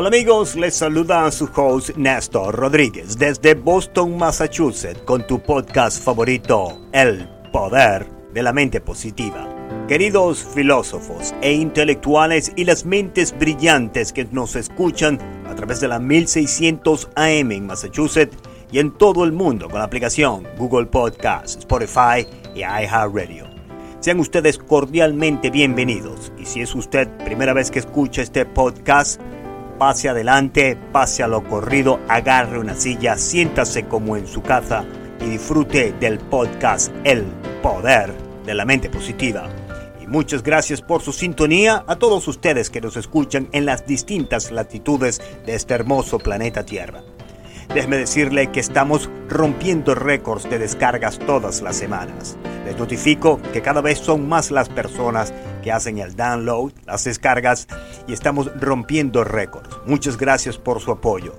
Hola amigos, les saluda su host Néstor Rodríguez desde Boston, Massachusetts, con tu podcast favorito, El Poder de la Mente Positiva. Queridos filósofos e intelectuales y las mentes brillantes que nos escuchan a través de la 1600 AM en Massachusetts y en todo el mundo con la aplicación Google Podcast, Spotify y iHeartRadio. Sean ustedes cordialmente bienvenidos y si es usted primera vez que escucha este podcast, pase adelante, pase a lo corrido, agarre una silla, siéntase como en su casa y disfrute del podcast El Poder de la Mente Positiva. Y muchas gracias por su sintonía a todos ustedes que nos escuchan en las distintas latitudes de este hermoso planeta Tierra. Déjeme decirle que estamos rompiendo récords de descargas todas las semanas. Les notifico que cada vez son más las personas que hacen el download, las descargas y estamos rompiendo récords. Muchas gracias por su apoyo.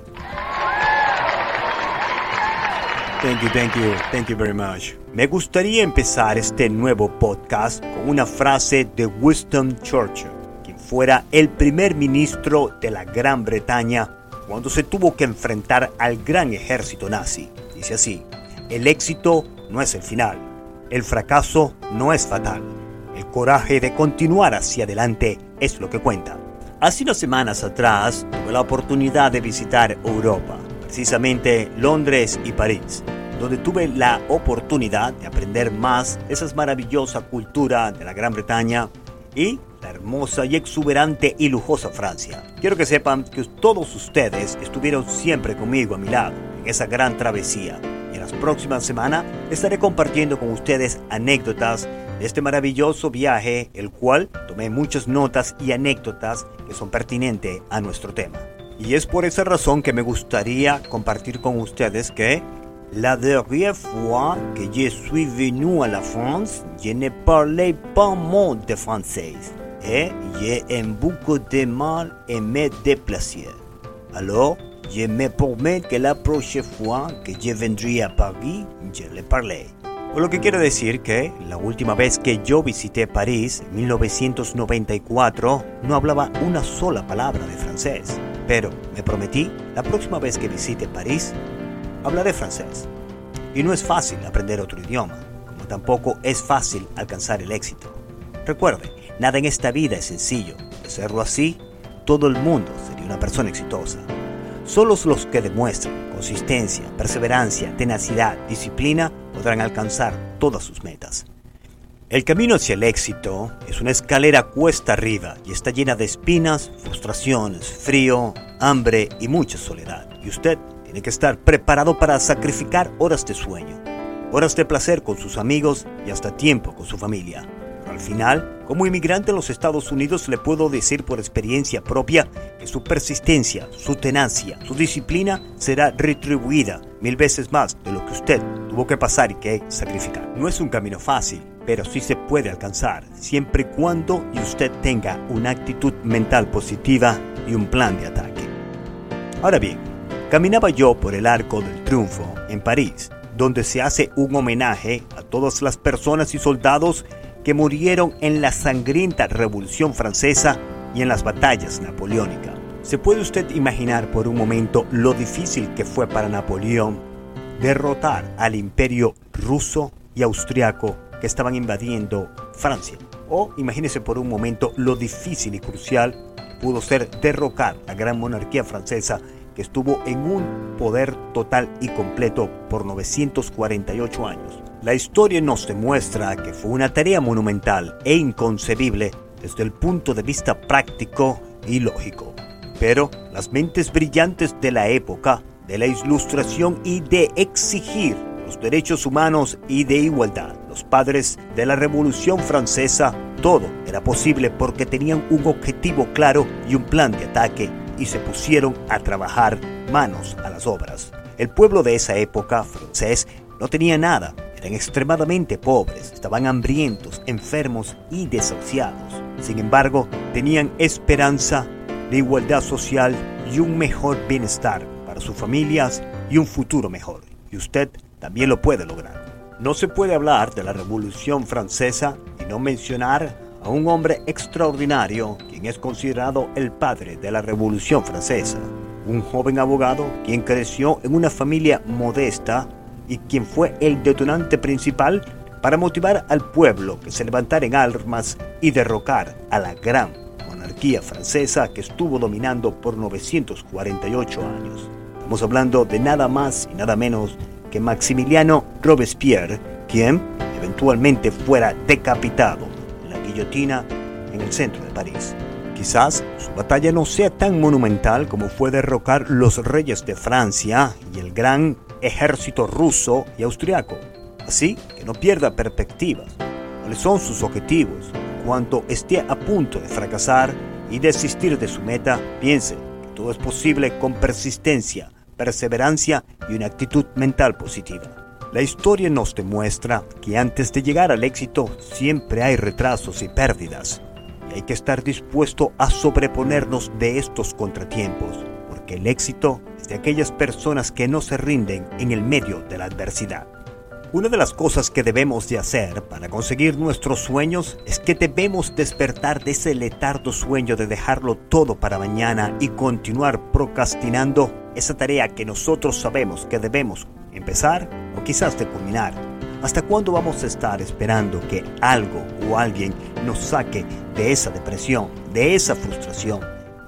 Thank you, thank you, thank you very much. Me gustaría empezar este nuevo podcast con una frase de Winston Churchill, quien fuera el primer ministro de la Gran Bretaña cuando se tuvo que enfrentar al gran ejército nazi. Dice así, el éxito no es el final, el fracaso no es fatal, el coraje de continuar hacia adelante es lo que cuenta. Hace unas semanas atrás tuve la oportunidad de visitar Europa, precisamente Londres y París, donde tuve la oportunidad de aprender más de esa maravillosa cultura de la Gran Bretaña y la hermosa y exuberante y lujosa Francia. Quiero que sepan que todos ustedes estuvieron siempre conmigo a mi lado en esa gran travesía. Las próximas semanas estaré compartiendo con ustedes anécdotas de este maravilloso viaje, el cual tomé muchas notas y anécdotas que son pertinentes a nuestro tema. Y es por esa razón que me gustaría compartir con ustedes que la dernière fois que je suis venu à la France, je ne parlais pas mot de français et j'ai un beaucoup de mal à me déplacer. Alors, je me promets que la prochaine fois que je vendrai à Paris, je le parlerai. O lo que quiere decir que la última vez que yo visité París, en 1994, no hablaba una sola palabra de francés. Pero me prometí, la próxima vez que visite París, hablaré francés. Y no es fácil aprender otro idioma, como tampoco es fácil alcanzar el éxito. Recuerde, nada en esta vida es sencillo. De serlo así, todo el mundo sería una persona exitosa. Solo los que demuestren consistencia, perseverancia, tenacidad, disciplina podrán alcanzar todas sus metas. El camino hacia el éxito es una escalera cuesta arriba y está llena de espinas, frustraciones, frío, hambre y mucha soledad. Y usted tiene que estar preparado para sacrificar horas de sueño, horas de placer con sus amigos y hasta tiempo con su familia. Al final, como inmigrante en los Estados Unidos, le puedo decir por experiencia propia que su persistencia, su tenacia, su disciplina será retribuida mil veces más de lo que usted tuvo que pasar y que sacrificar. No es un camino fácil, pero sí se puede alcanzar, siempre y cuando usted tenga una actitud mental positiva y un plan de ataque. Ahora bien, Caminaba yo por el Arco del Triunfo en París, donde se hace un homenaje a todas las personas y soldados que murieron en la sangrienta Revolución Francesa y en las batallas napoleónicas. ¿Se puede usted imaginar por un momento lo difícil que fue para Napoleón derrotar al imperio ruso y austriaco que estaban invadiendo Francia? O imagínese por un momento lo difícil y crucial que pudo ser derrocar la gran monarquía francesa estuvo en un poder total y completo por 948 años. La historia nos demuestra que fue una tarea monumental e inconcebible desde el punto de vista práctico y lógico. Pero las mentes brillantes de la época, de la ilustración y de exigir los derechos humanos y de igualdad, los padres de la Revolución Francesa, todo era posible porque tenían un objetivo claro y un plan de ataque y se pusieron a trabajar manos a las obras. El pueblo de esa época, francés, no tenía nada, eran extremadamente pobres, estaban hambrientos, enfermos y desahuciados. Sin embargo, tenían esperanza de igualdad social y un mejor bienestar para sus familias y un futuro mejor. Y usted también lo puede lograr. No se puede hablar de la Revolución Francesa y no mencionar a un hombre extraordinario, quien es considerado el padre de la Revolución Francesa. Un joven abogado quien creció en una familia modesta y quien fue el detonante principal para motivar al pueblo que se levantara en armas y derrocar a la gran monarquía francesa que estuvo dominando por 948 años. Estamos hablando de nada más y nada menos que Maximiliano Robespierre, quien eventualmente fuera decapitado en la guillotina en el centro de París. Quizás su batalla no sea tan monumental como fue derrocar los reyes de Francia y el gran ejército ruso y austriaco. Así que no pierda perspectivas. ¿Cuáles son sus objetivos? Cuando esté a punto de fracasar y desistir de su meta, piense que todo es posible con persistencia, perseverancia y una actitud mental positiva. La historia nos demuestra que antes de llegar al éxito siempre hay retrasos y pérdidas. Y hay que estar dispuesto a sobreponernos de estos contratiempos, porque el éxito de aquellas personas que no se rinden en el medio de la adversidad. Una de las cosas que debemos de hacer para conseguir nuestros sueños es que debemos despertar de ese letardo sueño de dejarlo todo para mañana y continuar procrastinando esa tarea que nosotros sabemos que debemos empezar o quizás de culminar. ¿Hasta cuándo vamos a estar esperando que algo o alguien nos saque de esa depresión, de esa frustración,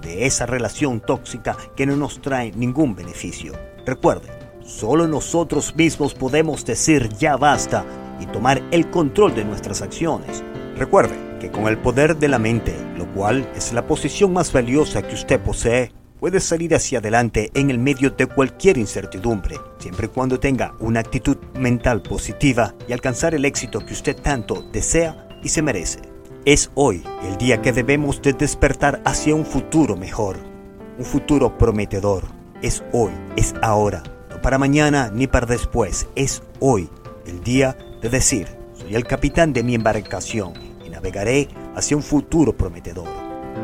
de esa relación tóxica que no nos trae ningún beneficio? Recuerde, solo nosotros mismos podemos decir ya basta y tomar el control de nuestras acciones. Recuerde que con el poder de la mente, lo cual es la posición más valiosa que usted posee, puede salir hacia adelante en el medio de cualquier incertidumbre, siempre y cuando tenga una actitud mental positiva y alcanzar el éxito que usted tanto desea y se merece. Es hoy el día que debemos de despertar hacia un futuro mejor, un futuro prometedor. Es hoy, es ahora, no para mañana ni para después, es hoy el día de decir, soy el capitán de mi embarcación y navegaré hacia un futuro prometedor.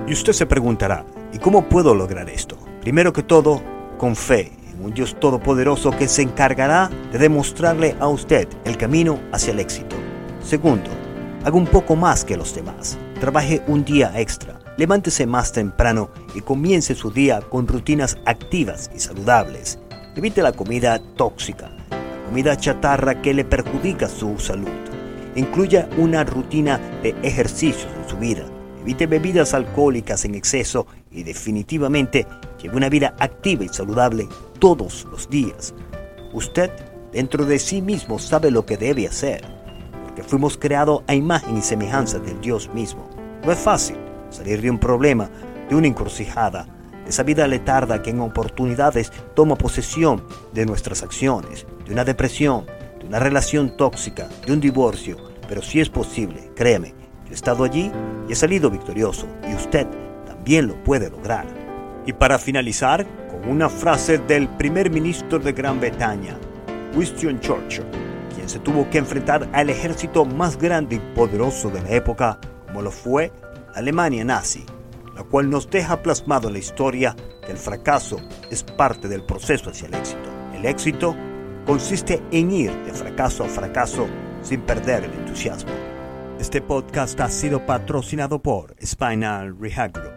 Y usted se preguntará, ¿Y cómo puedo lograr esto? Primero que todo, con fe en un Dios todopoderoso que se encargará de demostrarle a usted el camino hacia el éxito. Segundo, haga un poco más que los demás. Trabaje un día extra. Levántese más temprano y comience su día con rutinas activas y saludables. Evite la comida tóxica, la comida chatarra que le perjudica su salud. Incluya una rutina de ejercicios en su vida evite bebidas alcohólicas en exceso y definitivamente lleve una vida activa y saludable todos los días. Usted dentro de sí mismo sabe lo que debe hacer, porque fuimos creados a imagen y semejanza del Dios mismo. No es fácil salir de un problema, de una encrucijada, de esa vida letarda que en oportunidades toma posesión de nuestras acciones, de una depresión, de una relación tóxica, de un divorcio, pero si es posible, créeme, he estado allí y he salido victorioso y usted también lo puede lograr. Y para finalizar, con una frase del primer ministro de Gran Bretaña, Winston Churchill, se tuvo que enfrentar al ejército más grande y poderoso de la época, como lo fue Alemania nazi, la cual nos deja plasmado en la historia que el fracaso es parte del proceso hacia el éxito. El éxito consiste en ir de fracaso a fracaso sin perder el entusiasmo. Este podcast ha sido patrocinado por Spinal Rehab Group.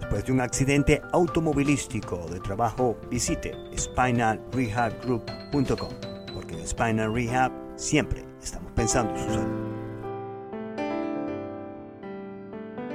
Después de un accidente automovilístico de trabajo, visite spinalrehabgroup.com porque en Spinal Rehab siempre estamos pensando en salud.